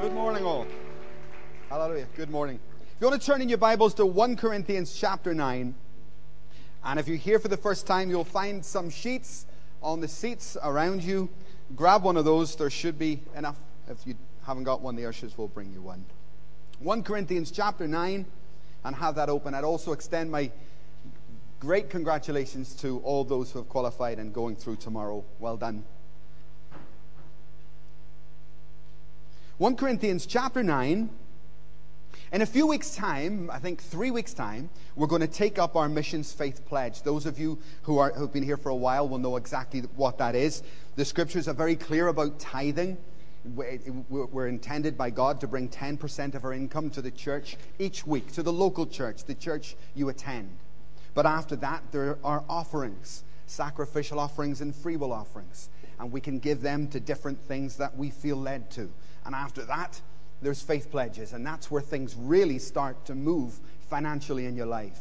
Good morning, all. Hallelujah. Good morning. If you want to turn in your Bibles to 1 Corinthians chapter 9, and if you're here for the first time, you'll find some sheets on the seats around you. Grab one of those. There should be enough. If you haven't got one, the ushers will bring you one. 1 Corinthians chapter 9, and have that open. I'd also extend my great congratulations to all those who have qualified and going through tomorrow. Well done. 1 Corinthians chapter 9. In a few weeks' time, I think three weeks' time, we're going to take up our missions faith pledge. Those of you who are, who've been here for a while will know exactly what that is. The scriptures are very clear about tithing. We're intended by God to bring 10% of our income to the church each week, to the local church, the church you attend. But after that, there are offerings sacrificial offerings and free will offerings. And we can give them to different things that we feel led to. And after that, there's faith pledges, and that's where things really start to move financially in your life.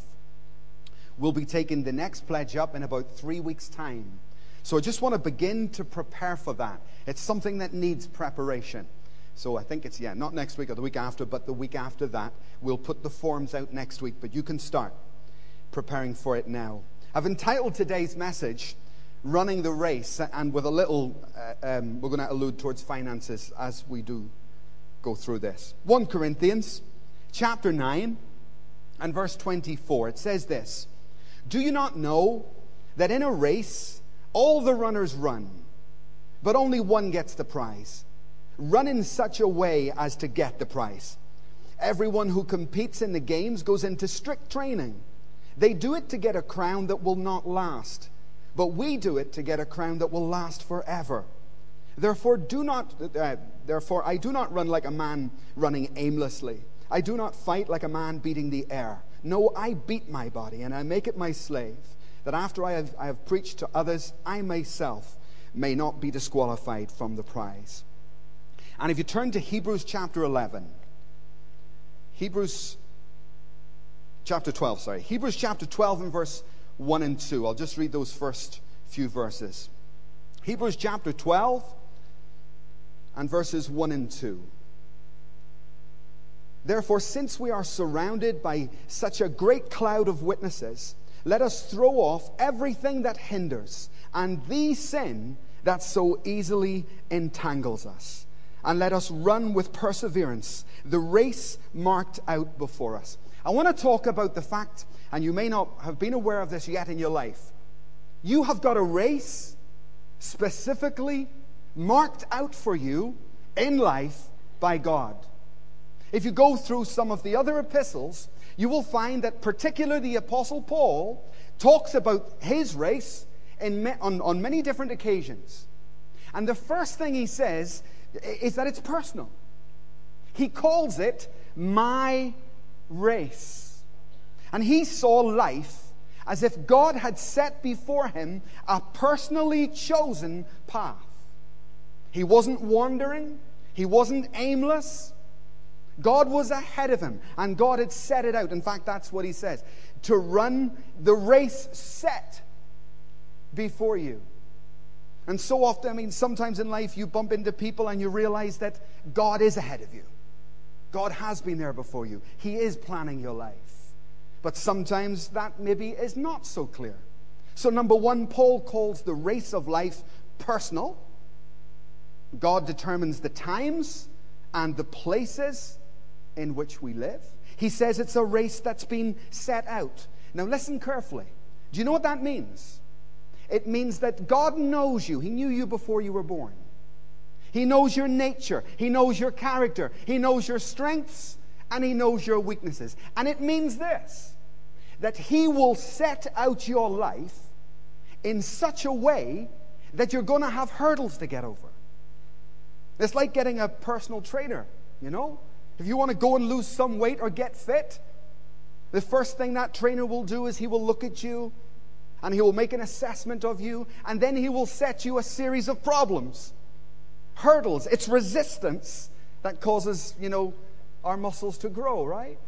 We'll be taking the next pledge up in about three weeks' time. So I just want to begin to prepare for that. It's something that needs preparation. So I think it's, yeah, not next week or the week after, but the week after that. We'll put the forms out next week, but you can start preparing for it now. I've entitled today's message, Running the Race, and with a little, uh, um, we're going to allude towards finances as we do go through this. 1 Corinthians chapter 9 and verse 24. It says this Do you not know that in a race all the runners run, but only one gets the prize? Run in such a way as to get the prize. Everyone who competes in the games goes into strict training. They do it to get a crown that will not last, but we do it to get a crown that will last forever. Therefore, do not, uh, therefore, I do not run like a man running aimlessly. I do not fight like a man beating the air. No, I beat my body and I make it my slave, that after I have, I have preached to others, I myself may not be disqualified from the prize. And if you turn to Hebrews chapter 11, Hebrews chapter 12, sorry, Hebrews chapter 12 and verse 1 and 2. I'll just read those first few verses. Hebrews chapter 12 and verses 1 and 2. Therefore, since we are surrounded by such a great cloud of witnesses, let us throw off everything that hinders and the sin that so easily entangles us. And let us run with perseverance the race marked out before us. I want to talk about the fact, and you may not have been aware of this yet in your life. You have got a race specifically marked out for you in life by God. If you go through some of the other epistles, you will find that particularly the Apostle Paul talks about his race in, on, on many different occasions. And the first thing he says is that it's personal. He calls it my race. And he saw life as if God had set before him a personally chosen path. He wasn't wandering, he wasn't aimless. God was ahead of him, and God had set it out. In fact, that's what he says to run the race set before you. And so often, I mean, sometimes in life you bump into people and you realize that God is ahead of you. God has been there before you, He is planning your life. But sometimes that maybe is not so clear. So, number one, Paul calls the race of life personal. God determines the times and the places in which we live. He says it's a race that's been set out. Now, listen carefully. Do you know what that means? It means that God knows you, He knew you before you were born. He knows your nature, He knows your character, He knows your strengths, and He knows your weaknesses. And it means this that He will set out your life in such a way that you're going to have hurdles to get over. It's like getting a personal trainer, you know? If you want to go and lose some weight or get fit, the first thing that trainer will do is he will look at you and he will make an assessment of you, and then he will set you a series of problems, hurdles. It's resistance that causes, you know, our muscles to grow, right?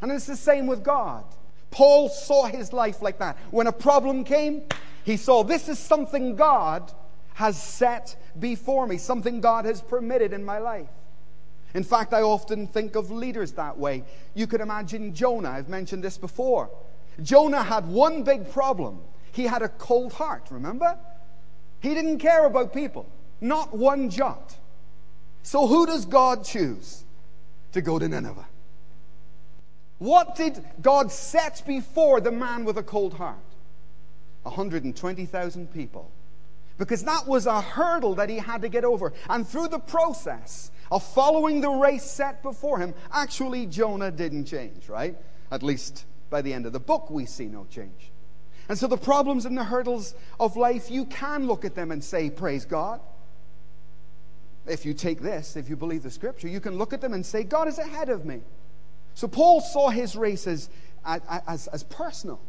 And it's the same with God. Paul saw his life like that. When a problem came, he saw this is something God has set before me, something God has permitted in my life. In fact, I often think of leaders that way. You could imagine Jonah. I've mentioned this before. Jonah had one big problem he had a cold heart, remember? He didn't care about people, not one jot. So, who does God choose to go to Nineveh? What did God set before the man with a cold heart? 120,000 people. Because that was a hurdle that he had to get over. And through the process of following the race set before him, actually, Jonah didn't change, right? At least by the end of the book, we see no change. And so the problems and the hurdles of life, you can look at them and say, Praise God. If you take this, if you believe the scripture, you can look at them and say, God is ahead of me. So Paul saw his race as, as, as personal,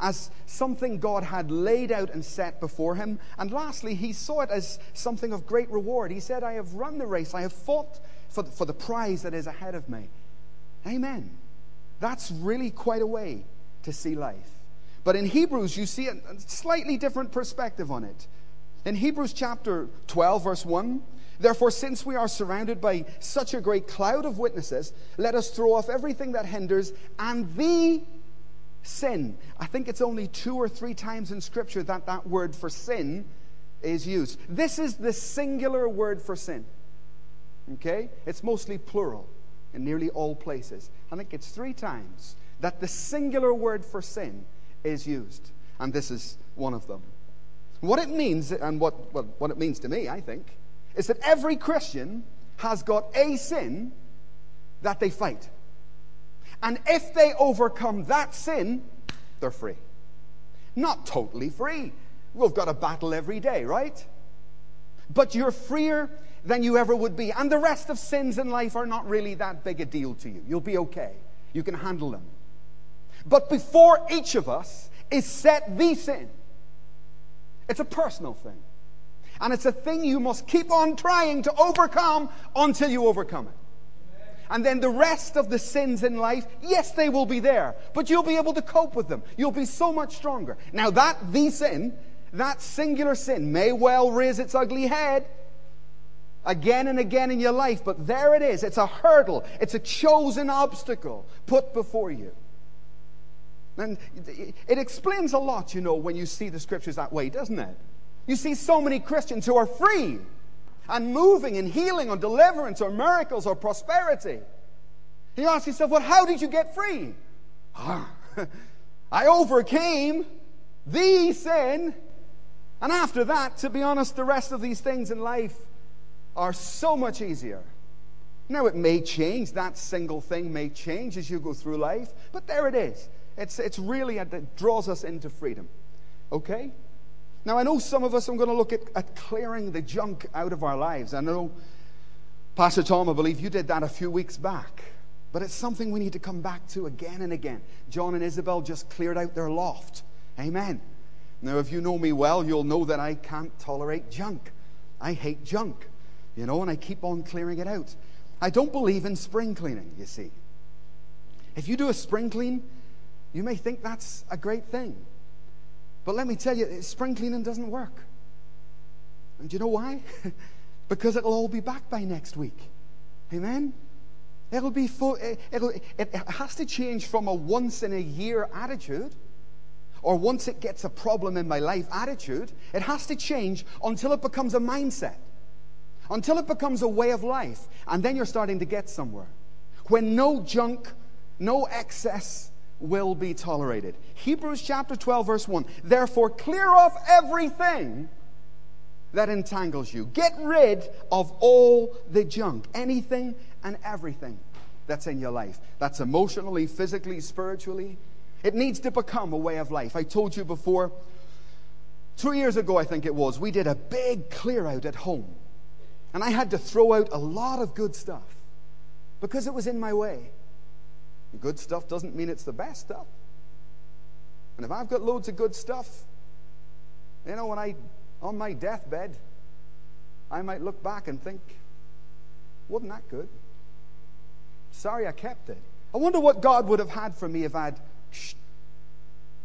as something God had laid out and set before him. And lastly, he saw it as something of great reward. He said, I have run the race, I have fought for the, for the prize that is ahead of me. Amen. That's really quite a way to see life. But in Hebrews, you see a slightly different perspective on it. In Hebrews chapter 12, verse 1, Therefore, since we are surrounded by such a great cloud of witnesses, let us throw off everything that hinders and the sin. I think it's only two or three times in Scripture that that word for sin is used. This is the singular word for sin. Okay? It's mostly plural in nearly all places. I think it's three times that the singular word for sin is used. And this is one of them. What it means, and what, well, what it means to me, I think, is that every Christian has got a sin that they fight. And if they overcome that sin, they're free. Not totally free. We've got a battle every day, right? But you're freer than you ever would be. And the rest of sins in life are not really that big a deal to you. You'll be okay. You can handle them. But before each of us is set the sin, it's a personal thing. And it's a thing you must keep on trying to overcome until you overcome it. And then the rest of the sins in life, yes, they will be there, but you'll be able to cope with them. You'll be so much stronger. Now, that the sin, that singular sin, may well raise its ugly head again and again in your life, but there it is. It's a hurdle, it's a chosen obstacle put before you. And it explains a lot, you know, when you see the scriptures that way, doesn't it? You see so many Christians who are free and moving in healing or deliverance or miracles or prosperity. You ask yourself, well, how did you get free? Ah, I overcame the sin. And after that, to be honest, the rest of these things in life are so much easier. Now, it may change, that single thing may change as you go through life, but there it is. It's, it's really, it draws us into freedom. Okay? Now, I know some of us, I'm going to look at, at clearing the junk out of our lives. I know, Pastor Tom, I believe you did that a few weeks back. But it's something we need to come back to again and again. John and Isabel just cleared out their loft. Amen. Now, if you know me well, you'll know that I can't tolerate junk. I hate junk, you know, and I keep on clearing it out. I don't believe in spring cleaning, you see. If you do a spring clean, you may think that's a great thing. But let me tell you, spring cleaning doesn't work. And do you know why? because it'll all be back by next week. Amen? It'll be full, eh, it'll, it has to change from a once in a year attitude or once it gets a problem in my life attitude. It has to change until it becomes a mindset, until it becomes a way of life. And then you're starting to get somewhere. When no junk, no excess, will be tolerated. Hebrews chapter 12, verse 1. Therefore, clear off everything that entangles you. Get rid of all the junk, anything and everything that's in your life. That's emotionally, physically, spiritually. It needs to become a way of life. I told you before, two years ago, I think it was, we did a big clear out at home. And I had to throw out a lot of good stuff because it was in my way. Good stuff doesn't mean it's the best stuff. And if I've got loads of good stuff, you know, when I, on my deathbed, I might look back and think, wasn't that good? Sorry I kept it. I wonder what God would have had for me if I'd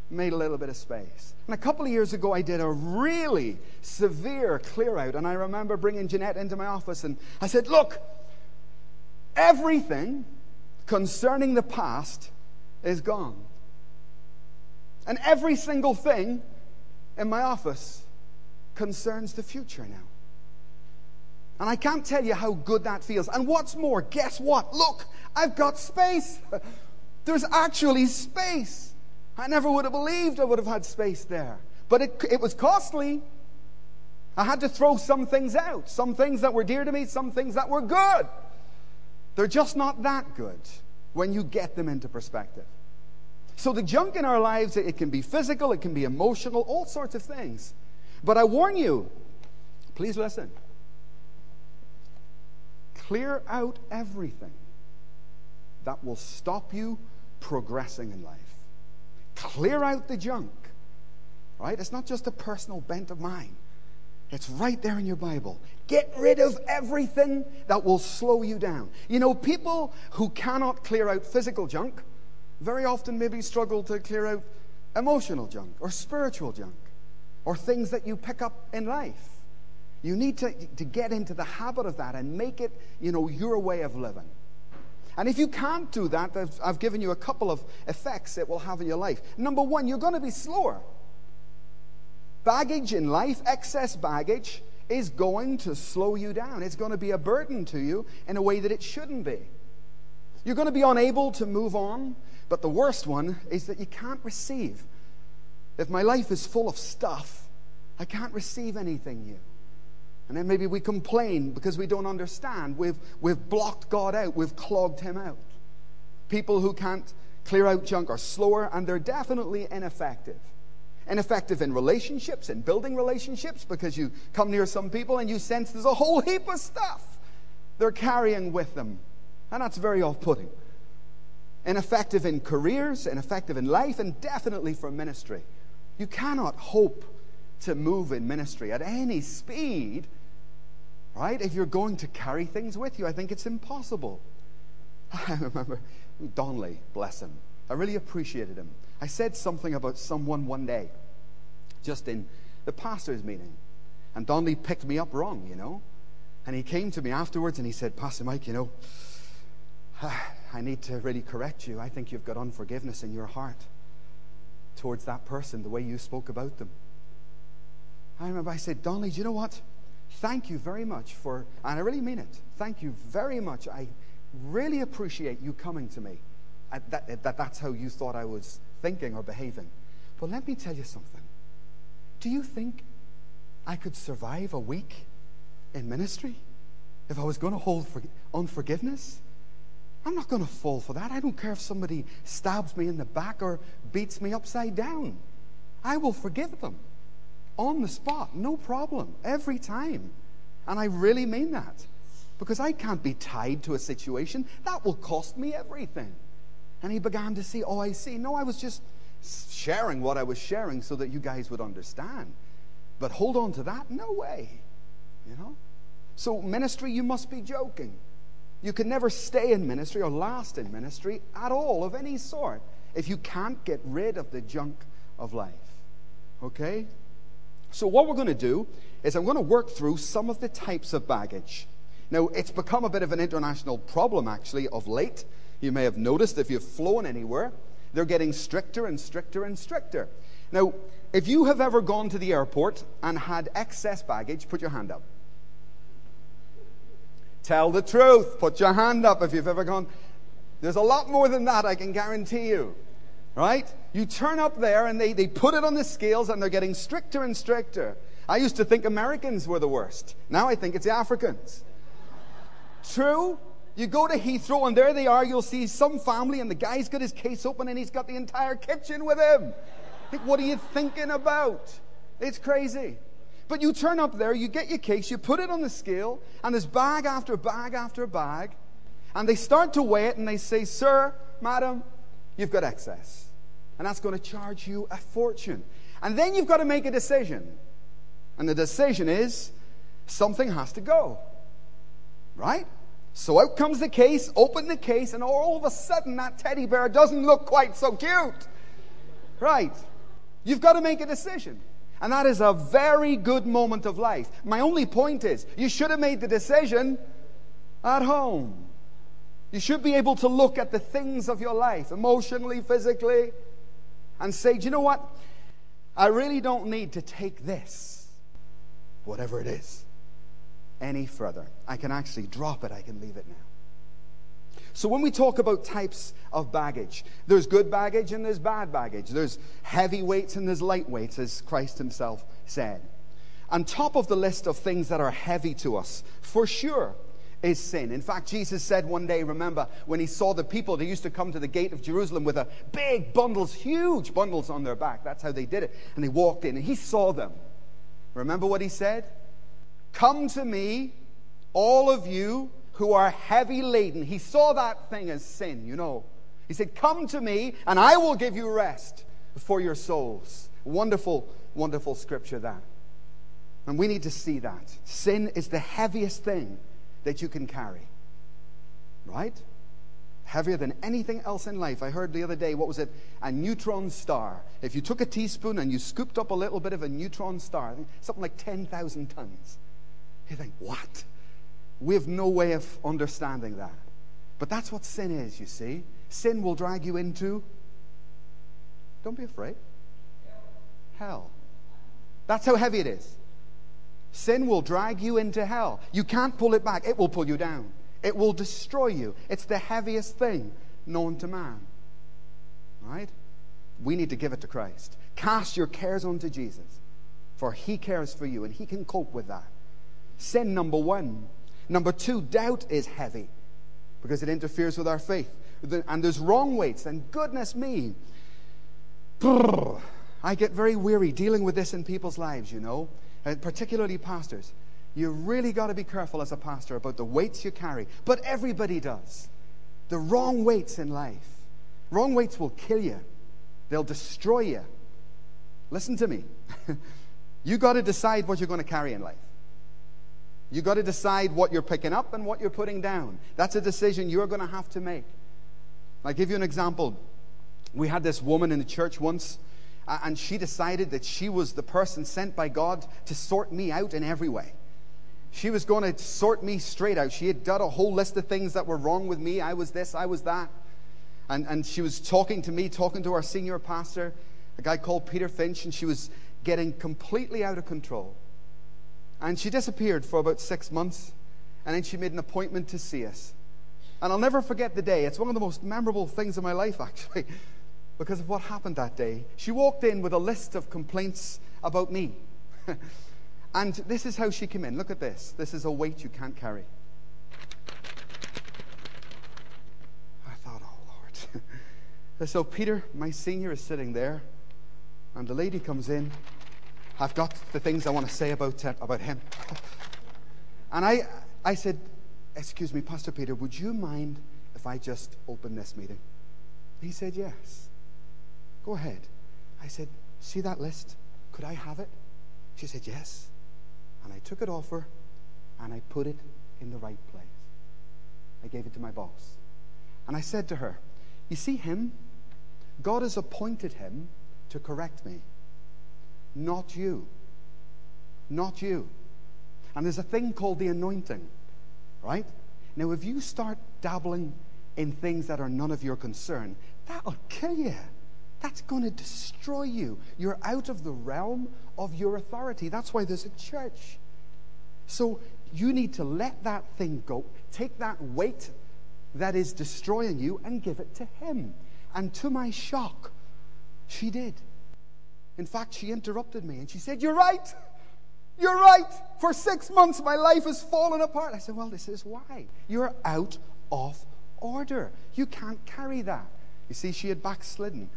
made a little bit of space. And a couple of years ago, I did a really severe clear out. And I remember bringing Jeanette into my office and I said, Look, everything concerning the past is gone. And every single thing in my office concerns the future now. And I can't tell you how good that feels. And what's more, guess what? Look, I've got space. There's actually space. I never would have believed I would have had space there. But it, it was costly. I had to throw some things out, some things that were dear to me, some things that were good. They're just not that good when you get them into perspective. So the junk in our lives, it can be physical, it can be emotional, all sorts of things. But I warn you, please listen. Clear out everything that will stop you progressing in life. Clear out the junk. Right? It's not just a personal bent of mine. It's right there in your Bible. Get rid of everything that will slow you down. You know, people who cannot clear out physical junk very often maybe struggle to clear out emotional junk or spiritual junk or things that you pick up in life. You need to, to get into the habit of that and make it, you know, your way of living. And if you can't do that, I've, I've given you a couple of effects it will have in your life. Number one, you're going to be slower. Baggage in life, excess baggage, is going to slow you down. It's going to be a burden to you in a way that it shouldn't be. You're going to be unable to move on. But the worst one is that you can't receive. If my life is full of stuff, I can't receive anything new. And then maybe we complain because we don't understand. We've, we've blocked God out, we've clogged Him out. People who can't clear out junk are slower and they're definitely ineffective. Ineffective in relationships, and building relationships, because you come near some people and you sense there's a whole heap of stuff they're carrying with them. And that's very off putting. And effective in careers, and effective in life, and definitely for ministry. You cannot hope to move in ministry at any speed right? If you're going to carry things with you, I think it's impossible. I remember Donnelly, bless him. I really appreciated him. I said something about someone one day, just in the pastor's meeting. And Donnelly picked me up wrong, you know. And he came to me afterwards and he said, Pastor Mike, you know, I need to really correct you. I think you've got unforgiveness in your heart towards that person, the way you spoke about them. I remember I said, Donnelly, do you know what? Thank you very much for, and I really mean it, thank you very much. I really appreciate you coming to me. That, that, that's how you thought I was thinking or behaving. But let me tell you something. Do you think I could survive a week in ministry if I was going to hold for, unforgiveness? I'm not going to fall for that. I don't care if somebody stabs me in the back or beats me upside down. I will forgive them on the spot, no problem, every time. And I really mean that. Because I can't be tied to a situation. That will cost me everything. And he began to see, oh, I see. No, I was just sharing what I was sharing so that you guys would understand. But hold on to that? No way. You know? So, ministry, you must be joking. You can never stay in ministry or last in ministry at all of any sort if you can't get rid of the junk of life. Okay? So, what we're going to do is I'm going to work through some of the types of baggage. Now, it's become a bit of an international problem, actually, of late. You may have noticed if you've flown anywhere, they're getting stricter and stricter and stricter. Now, if you have ever gone to the airport and had excess baggage, put your hand up. Tell the truth. Put your hand up if you've ever gone. There's a lot more than that, I can guarantee you right? You turn up there and they, they put it on the scales and they're getting stricter and stricter. I used to think Americans were the worst. Now I think it's the Africans. True. You go to Heathrow and there they are. You'll see some family and the guy's got his case open and he's got the entire kitchen with him. Think, what are you thinking about? It's crazy. But you turn up there, you get your case, you put it on the scale, and there's bag after bag after bag. And they start to weigh it and they say, Sir, madam, you've got excess. And that's going to charge you a fortune. And then you've got to make a decision. And the decision is something has to go. Right? So out comes the case, open the case, and all of a sudden that teddy bear doesn't look quite so cute. Right? You've got to make a decision. And that is a very good moment of life. My only point is, you should have made the decision at home. You should be able to look at the things of your life, emotionally, physically, and say, Do you know what? I really don't need to take this, whatever it is, any further. I can actually drop it, I can leave it now. So, when we talk about types of baggage, there's good baggage and there's bad baggage. There's heavy weights and there's light weights, as Christ Himself said. On top of the list of things that are heavy to us, for sure, is sin. In fact, Jesus said one day, remember, when he saw the people, they used to come to the gate of Jerusalem with a big bundles, huge bundles on their back. That's how they did it. And they walked in and he saw them. Remember what he said? Come to me, all of you who are heavy laden. He saw that thing as sin, you know. He said, Come to me, and I will give you rest for your souls. Wonderful, wonderful scripture that. And we need to see that. Sin is the heaviest thing that you can carry. Right? Heavier than anything else in life. I heard the other day, what was it? A neutron star. If you took a teaspoon and you scooped up a little bit of a neutron star, something like 10,000 tons. You think, what? We have no way of understanding that. But that's what sin is, you see. Sin will drag you into, don't be afraid, hell. That's how heavy it is. Sin will drag you into hell. You can't pull it back, it will pull you down. It will destroy you. It's the heaviest thing known to man. Right? We need to give it to Christ. Cast your cares onto Jesus, for he cares for you and he can cope with that. Sin number one. Number two, doubt is heavy because it interferes with our faith. And there's wrong weights, and goodness me, I get very weary dealing with this in people's lives, you know and particularly pastors, you really got to be careful as a pastor about the weights you carry. But everybody does. The wrong weights in life. Wrong weights will kill you, they'll destroy you. Listen to me. you got to decide what you're going to carry in life. You got to decide what you're picking up and what you're putting down. That's a decision you're going to have to make. I'll give you an example. We had this woman in the church once and she decided that she was the person sent by God to sort me out in every way. She was going to sort me straight out. She had done a whole list of things that were wrong with me. I was this, I was that. And, and she was talking to me, talking to our senior pastor, a guy called Peter Finch, and she was getting completely out of control. And she disappeared for about six months, and then she made an appointment to see us. And I'll never forget the day. It's one of the most memorable things in my life, actually because of what happened that day. She walked in with a list of complaints about me. and this is how she came in. Look at this. This is a weight you can't carry. I thought, oh, Lord. so Peter, my senior, is sitting there, and the lady comes in. I've got the things I want to say about, uh, about him. and I, I said, Excuse me, Pastor Peter, would you mind if I just open this meeting? He said, Yes. Go ahead. I said, See that list? Could I have it? She said, Yes. And I took it off her and I put it in the right place. I gave it to my boss. And I said to her, You see him? God has appointed him to correct me, not you. Not you. And there's a thing called the anointing, right? Now, if you start dabbling in things that are none of your concern, that'll kill you. That's going to destroy you. You're out of the realm of your authority. That's why there's a church. So you need to let that thing go. Take that weight that is destroying you and give it to Him. And to my shock, she did. In fact, she interrupted me and she said, You're right. You're right. For six months, my life has fallen apart. I said, Well, this is why. You're out of order. You can't carry that. You see, she had backslidden.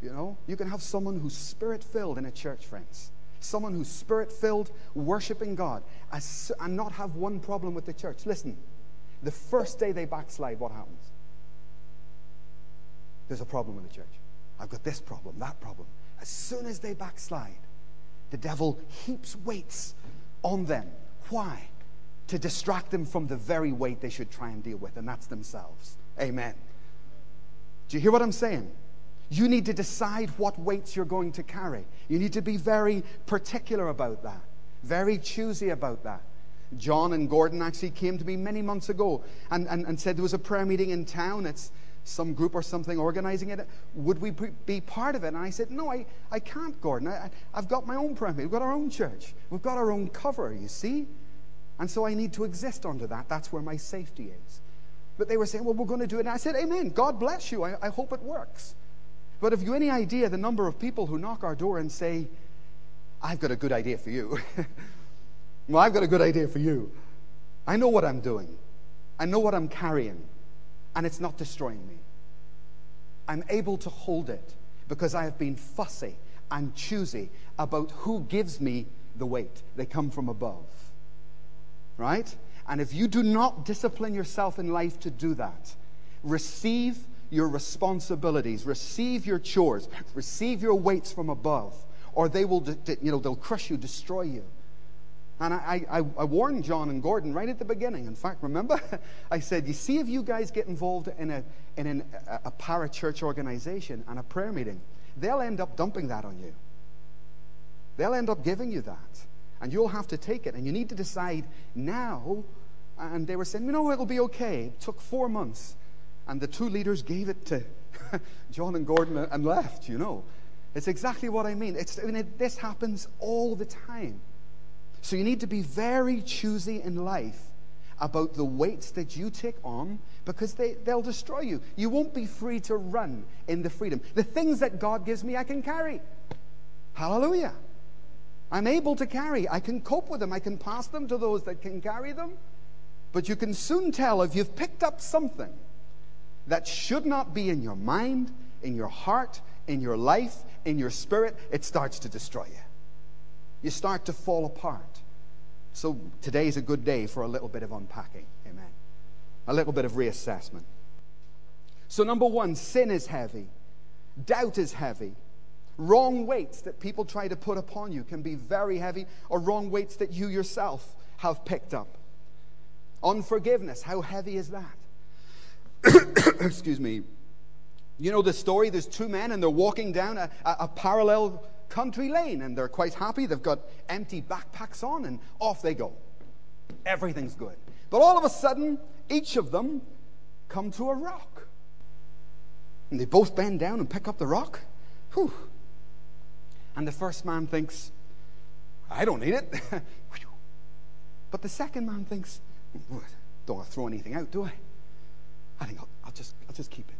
You know, you can have someone who's spirit filled in a church, friends. Someone who's spirit filled, worshiping God, and not have one problem with the church. Listen, the first day they backslide, what happens? There's a problem with the church. I've got this problem, that problem. As soon as they backslide, the devil heaps weights on them. Why? To distract them from the very weight they should try and deal with, and that's themselves. Amen. Do you hear what I'm saying? You need to decide what weights you're going to carry. You need to be very particular about that, very choosy about that. John and Gordon actually came to me many months ago and, and, and said there was a prayer meeting in town. It's some group or something organizing it. Would we be part of it? And I said, No, I, I can't, Gordon. I, I've got my own prayer. We've got our own church. We've got our own cover, you see? And so I need to exist under that. That's where my safety is. But they were saying, Well, we're going to do it. And I said, Amen. God bless you. I, I hope it works. But have you any idea the number of people who knock our door and say, I've got a good idea for you? well, I've got a good idea for you. I know what I'm doing, I know what I'm carrying, and it's not destroying me. I'm able to hold it because I have been fussy and choosy about who gives me the weight. They come from above. Right? And if you do not discipline yourself in life to do that, receive your responsibilities, receive your chores, receive your weights from above, or they will, you know, they'll crush you, destroy you. And I, I, I, warned John and Gordon right at the beginning. In fact, remember? I said, You see, if you guys get involved in a, in an, a, a para church organization and a prayer meeting, they'll end up dumping that on you. They'll end up giving you that. And you'll have to take it. And you need to decide now. And they were saying, You know, it'll be okay. It took four months. And the two leaders gave it to John and Gordon and left, you know. It's exactly what I mean. It's, I mean it, this happens all the time. So you need to be very choosy in life about the weights that you take on because they, they'll destroy you. You won't be free to run in the freedom. The things that God gives me, I can carry. Hallelujah. I'm able to carry. I can cope with them. I can pass them to those that can carry them. But you can soon tell if you've picked up something that should not be in your mind, in your heart, in your life, in your spirit, it starts to destroy you you start to fall apart. So today is a good day for a little bit of unpacking. Amen. A little bit of reassessment. So, number one, sin is heavy, doubt is heavy. Wrong weights that people try to put upon you can be very heavy, or wrong weights that you yourself have picked up. Unforgiveness, how heavy is that? Excuse me. You know the story? There's two men and they're walking down a, a, a parallel country lane and they're quite happy. They've got empty backpacks on and off they go. Everything's good. But all of a sudden, each of them come to a rock. And they both bend down and pick up the rock. Whew. And the first man thinks, I don't need it. but the second man thinks, don't want to throw anything out, do I? I think I'll, I'll, just, I'll just keep it.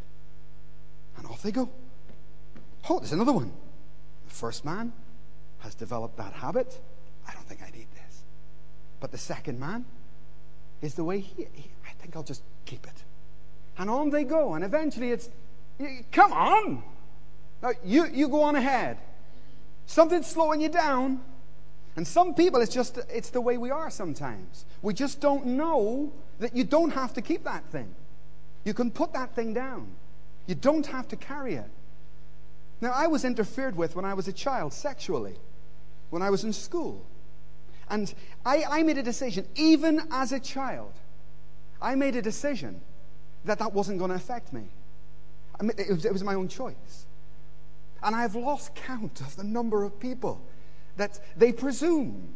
And off they go. Oh, there's another one first man has developed that habit. I don't think I need this. But the second man is the way he, he I think I'll just keep it. And on they go. And eventually it's, come on. Now, you, you go on ahead. Something's slowing you down. And some people, it's just, it's the way we are sometimes. We just don't know that you don't have to keep that thing. You can put that thing down. You don't have to carry it. Now, I was interfered with when I was a child sexually, when I was in school. And I, I made a decision, even as a child, I made a decision that that wasn't going to affect me. I mean, it, was, it was my own choice. And I've lost count of the number of people that they presume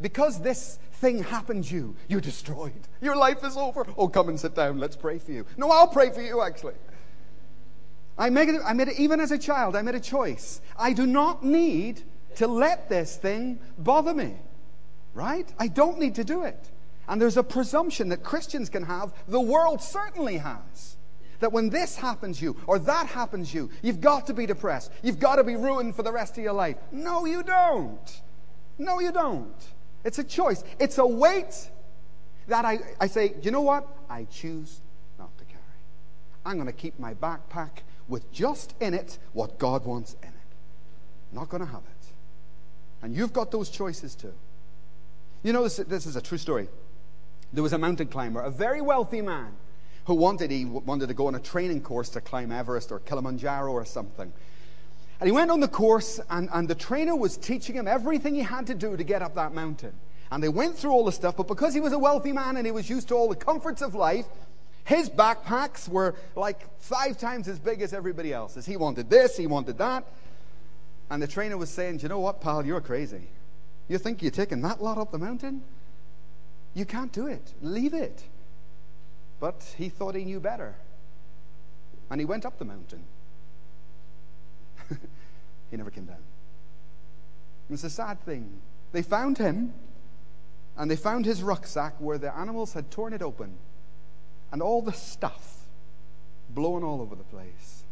because this thing happened to you, you're destroyed. Your life is over. Oh, come and sit down. Let's pray for you. No, I'll pray for you, actually. I made, it, I made it, even as a child, I made a choice. I do not need to let this thing bother me, right? I don't need to do it. And there's a presumption that Christians can have, the world certainly has. That when this happens you or that happens you, you've got to be depressed. You've got to be ruined for the rest of your life. No, you don't. No, you don't. It's a choice. It's a weight that I, I say, you know what? I choose not to carry. I'm going to keep my backpack with just in it what God wants in it. Not going to have it. And you've got those choices too. You know, this, this is a true story. There was a mountain climber, a very wealthy man, who wanted, he wanted to go on a training course to climb Everest or Kilimanjaro or something. And he went on the course, and, and the trainer was teaching him everything he had to do to get up that mountain. And they went through all the stuff, but because he was a wealthy man and he was used to all the comforts of life, his backpacks were like five times as big as everybody else's. He wanted this, he wanted that. And the trainer was saying, you know what, pal, you're crazy. You think you're taking that lot up the mountain? You can't do it. Leave it. But he thought he knew better. And he went up the mountain. he never came down. It's a sad thing. They found him, and they found his rucksack where the animals had torn it open, and all the stuff blowing all over the place.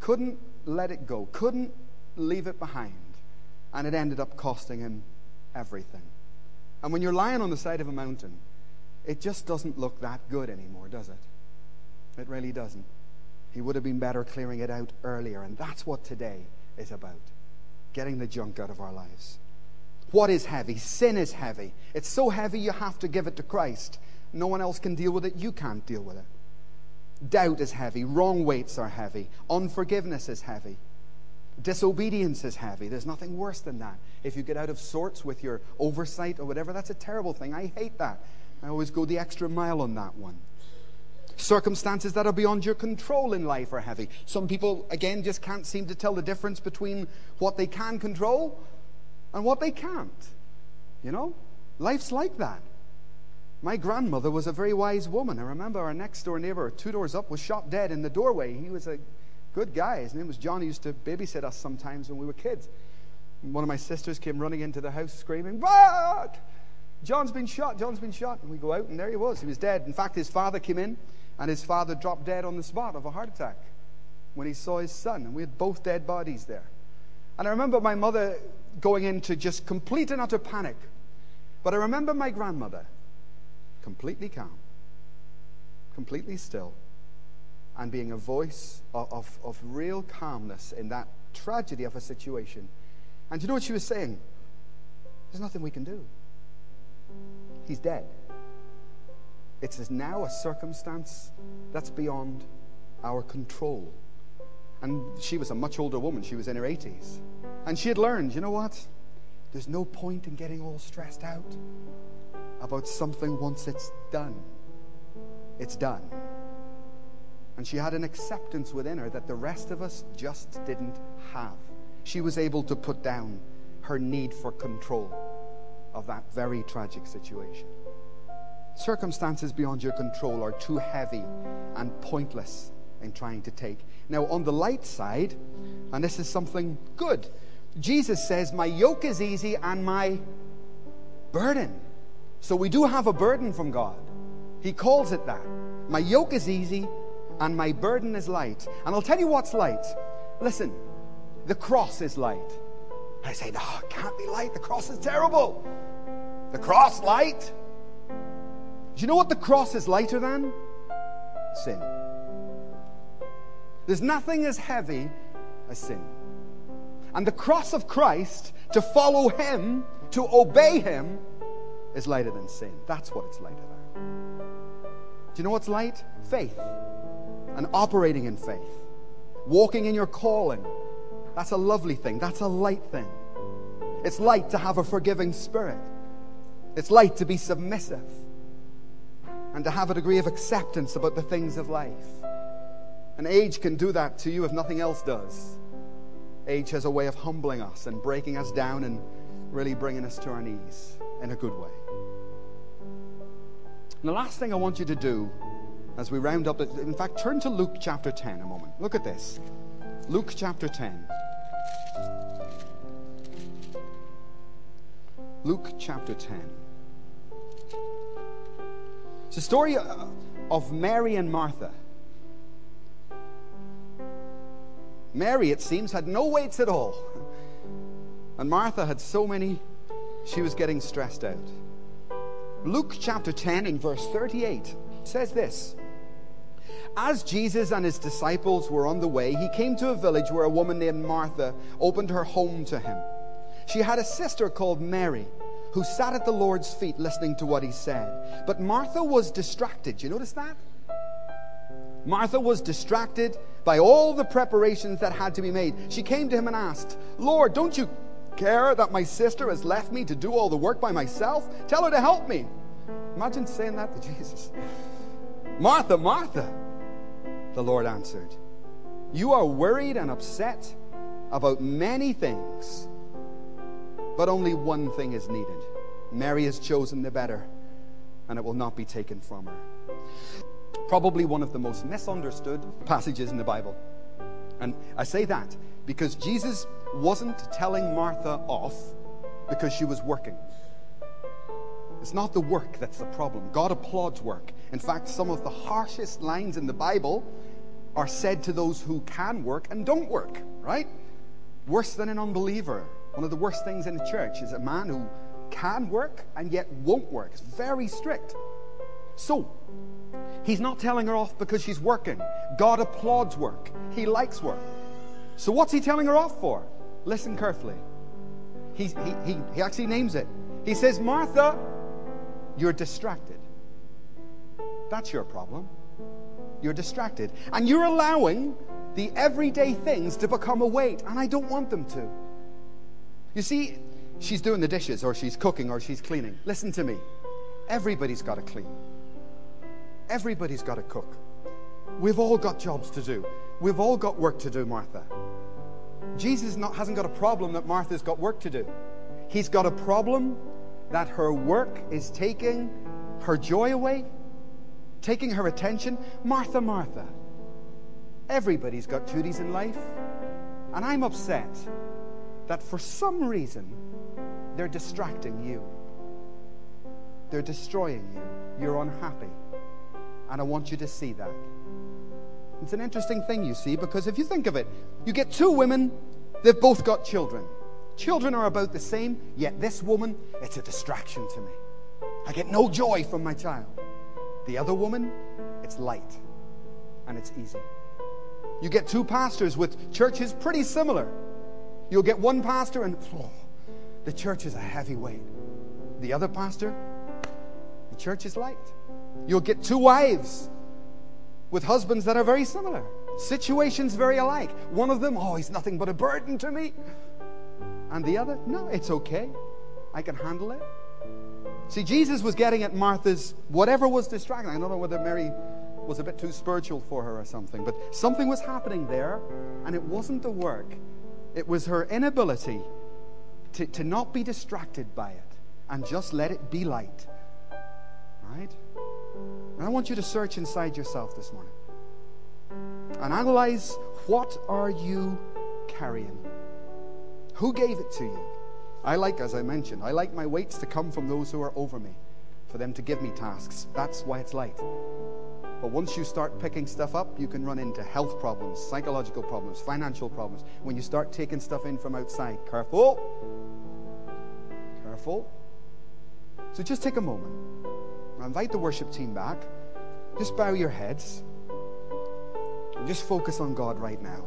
Couldn't let it go, couldn't leave it behind, and it ended up costing him everything. And when you're lying on the side of a mountain, it just doesn't look that good anymore, does it? It really doesn't. He would have been better clearing it out earlier, and that's what today is about getting the junk out of our lives. What is heavy? Sin is heavy. It's so heavy you have to give it to Christ. No one else can deal with it. You can't deal with it. Doubt is heavy. Wrong weights are heavy. Unforgiveness is heavy. Disobedience is heavy. There's nothing worse than that. If you get out of sorts with your oversight or whatever, that's a terrible thing. I hate that. I always go the extra mile on that one. Circumstances that are beyond your control in life are heavy. Some people, again, just can't seem to tell the difference between what they can control and what they can't. You know? Life's like that. My grandmother was a very wise woman. I remember our next door neighbor, two doors up, was shot dead in the doorway. He was a good guy. His name was John. He used to babysit us sometimes when we were kids. One of my sisters came running into the house screaming, What? John's been shot. John's been shot. And we go out, and there he was. He was dead. In fact, his father came in, and his father dropped dead on the spot of a heart attack when he saw his son. And we had both dead bodies there. And I remember my mother going into just complete and utter panic. But I remember my grandmother completely calm, completely still, and being a voice of, of, of real calmness in that tragedy of a situation. And you know what she was saying? There's nothing we can do. He's dead. It's now a circumstance that's beyond our control. And she was a much older woman. She was in her 80s. And she had learned, you know what? There's no point in getting all stressed out about something once it's done. It's done. And she had an acceptance within her that the rest of us just didn't have. She was able to put down her need for control of that very tragic situation. Circumstances beyond your control are too heavy and pointless in trying to take. Now, on the light side, and this is something good, Jesus says, My yoke is easy and my burden. So we do have a burden from God. He calls it that. My yoke is easy and my burden is light. And I'll tell you what's light. Listen, the cross is light. I say, no, it can't be light. The cross is terrible. The cross light. Do you know what the cross is lighter than? Sin. There's nothing as heavy as sin. And the cross of Christ, to follow Him, to obey Him, is lighter than sin. That's what it's lighter than. Do you know what's light? Faith. And operating in faith. Walking in your calling. That's a lovely thing. That's a light thing. It's light to have a forgiving spirit. It's light to be submissive and to have a degree of acceptance about the things of life. And age can do that to you if nothing else does. Age has a way of humbling us and breaking us down and really bringing us to our knees in a good way. And the last thing I want you to do as we round up, in fact, turn to Luke chapter 10 a moment. Look at this. Luke chapter 10. Luke chapter 10. It's a story uh, of Mary and Martha. Mary, it seems, had no weights at all. And Martha had so many, she was getting stressed out. Luke chapter 10 and verse 38 says this As Jesus and his disciples were on the way, he came to a village where a woman named Martha opened her home to him. She had a sister called Mary who sat at the Lord's feet listening to what he said. But Martha was distracted. You notice that? Martha was distracted by all the preparations that had to be made. She came to him and asked, Lord, don't you care that my sister has left me to do all the work by myself? Tell her to help me. Imagine saying that to Jesus. Martha, Martha, the Lord answered, You are worried and upset about many things but only one thing is needed. Mary has chosen the better, and it will not be taken from her. Probably one of the most misunderstood passages in the Bible. And I say that because Jesus wasn't telling Martha off because she was working. It's not the work that's the problem. God applauds work. In fact, some of the harshest lines in the Bible are said to those who can work and don't work, right? Worse than an unbeliever. One of the worst things in the church is a man who can work and yet won't work. It's very strict. So, he's not telling her off because she's working. God applauds work, he likes work. So, what's he telling her off for? Listen carefully. He, he, he, he actually names it. He says, Martha, you're distracted. That's your problem. You're distracted. And you're allowing the everyday things to become a weight, and I don't want them to. You see, she's doing the dishes, or she's cooking, or she's cleaning. Listen to me. Everybody's got to clean, everybody's got to cook. We've all got jobs to do. We've all got work to do, Martha. Jesus not, hasn't got a problem that Martha's got work to do. He's got a problem that her work is taking her joy away, taking her attention. Martha, Martha, everybody's got duties in life. And I'm upset that for some reason they're distracting you, they're destroying you. You're unhappy. And I want you to see that. It's an interesting thing, you see, because if you think of it, you get two women, they've both got children. Children are about the same, yet this woman, it's a distraction to me. I get no joy from my child. The other woman, it's light and it's easy. You get two pastors with churches pretty similar. You'll get one pastor and oh, the church is a heavy weight. The other pastor, the church is light. You'll get two wives with husbands that are very similar, situations very alike. One of them, oh, he's nothing but a burden to me. And the other, no, it's okay. I can handle it. See, Jesus was getting at Martha's whatever was distracting. I don't know whether Mary was a bit too spiritual for her or something, but something was happening there, and it wasn't the work, it was her inability to, to not be distracted by it and just let it be light. Right? And I want you to search inside yourself this morning and analyze what are you carrying? Who gave it to you? I like, as I mentioned, I like my weights to come from those who are over me, for them to give me tasks. That's why it's light. But once you start picking stuff up, you can run into health problems, psychological problems, financial problems. When you start taking stuff in from outside, careful. Careful. So just take a moment. I invite the worship team back. Just bow your heads. Just focus on God right now.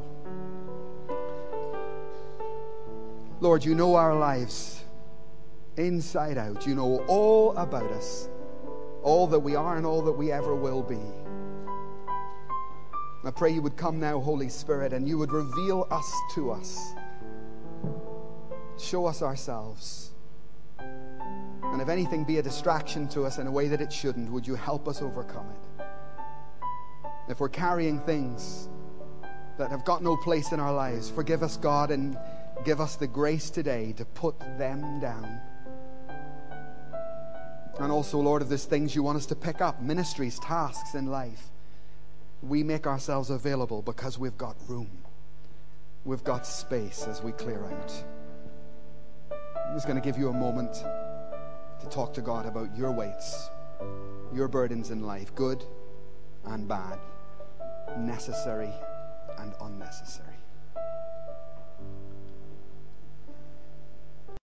Lord, you know our lives inside out. You know all about us, all that we are and all that we ever will be. I pray you would come now, Holy Spirit, and you would reveal us to us. Show us ourselves. And if anything be a distraction to us in a way that it shouldn't, would you help us overcome it? If we're carrying things that have got no place in our lives, forgive us, God, and give us the grace today to put them down. And also, Lord, if there's things you want us to pick up, ministries, tasks in life, we make ourselves available because we've got room. We've got space as we clear out. I'm just going to give you a moment to talk to God about your weights, your burdens in life, good and bad, necessary and unnecessary.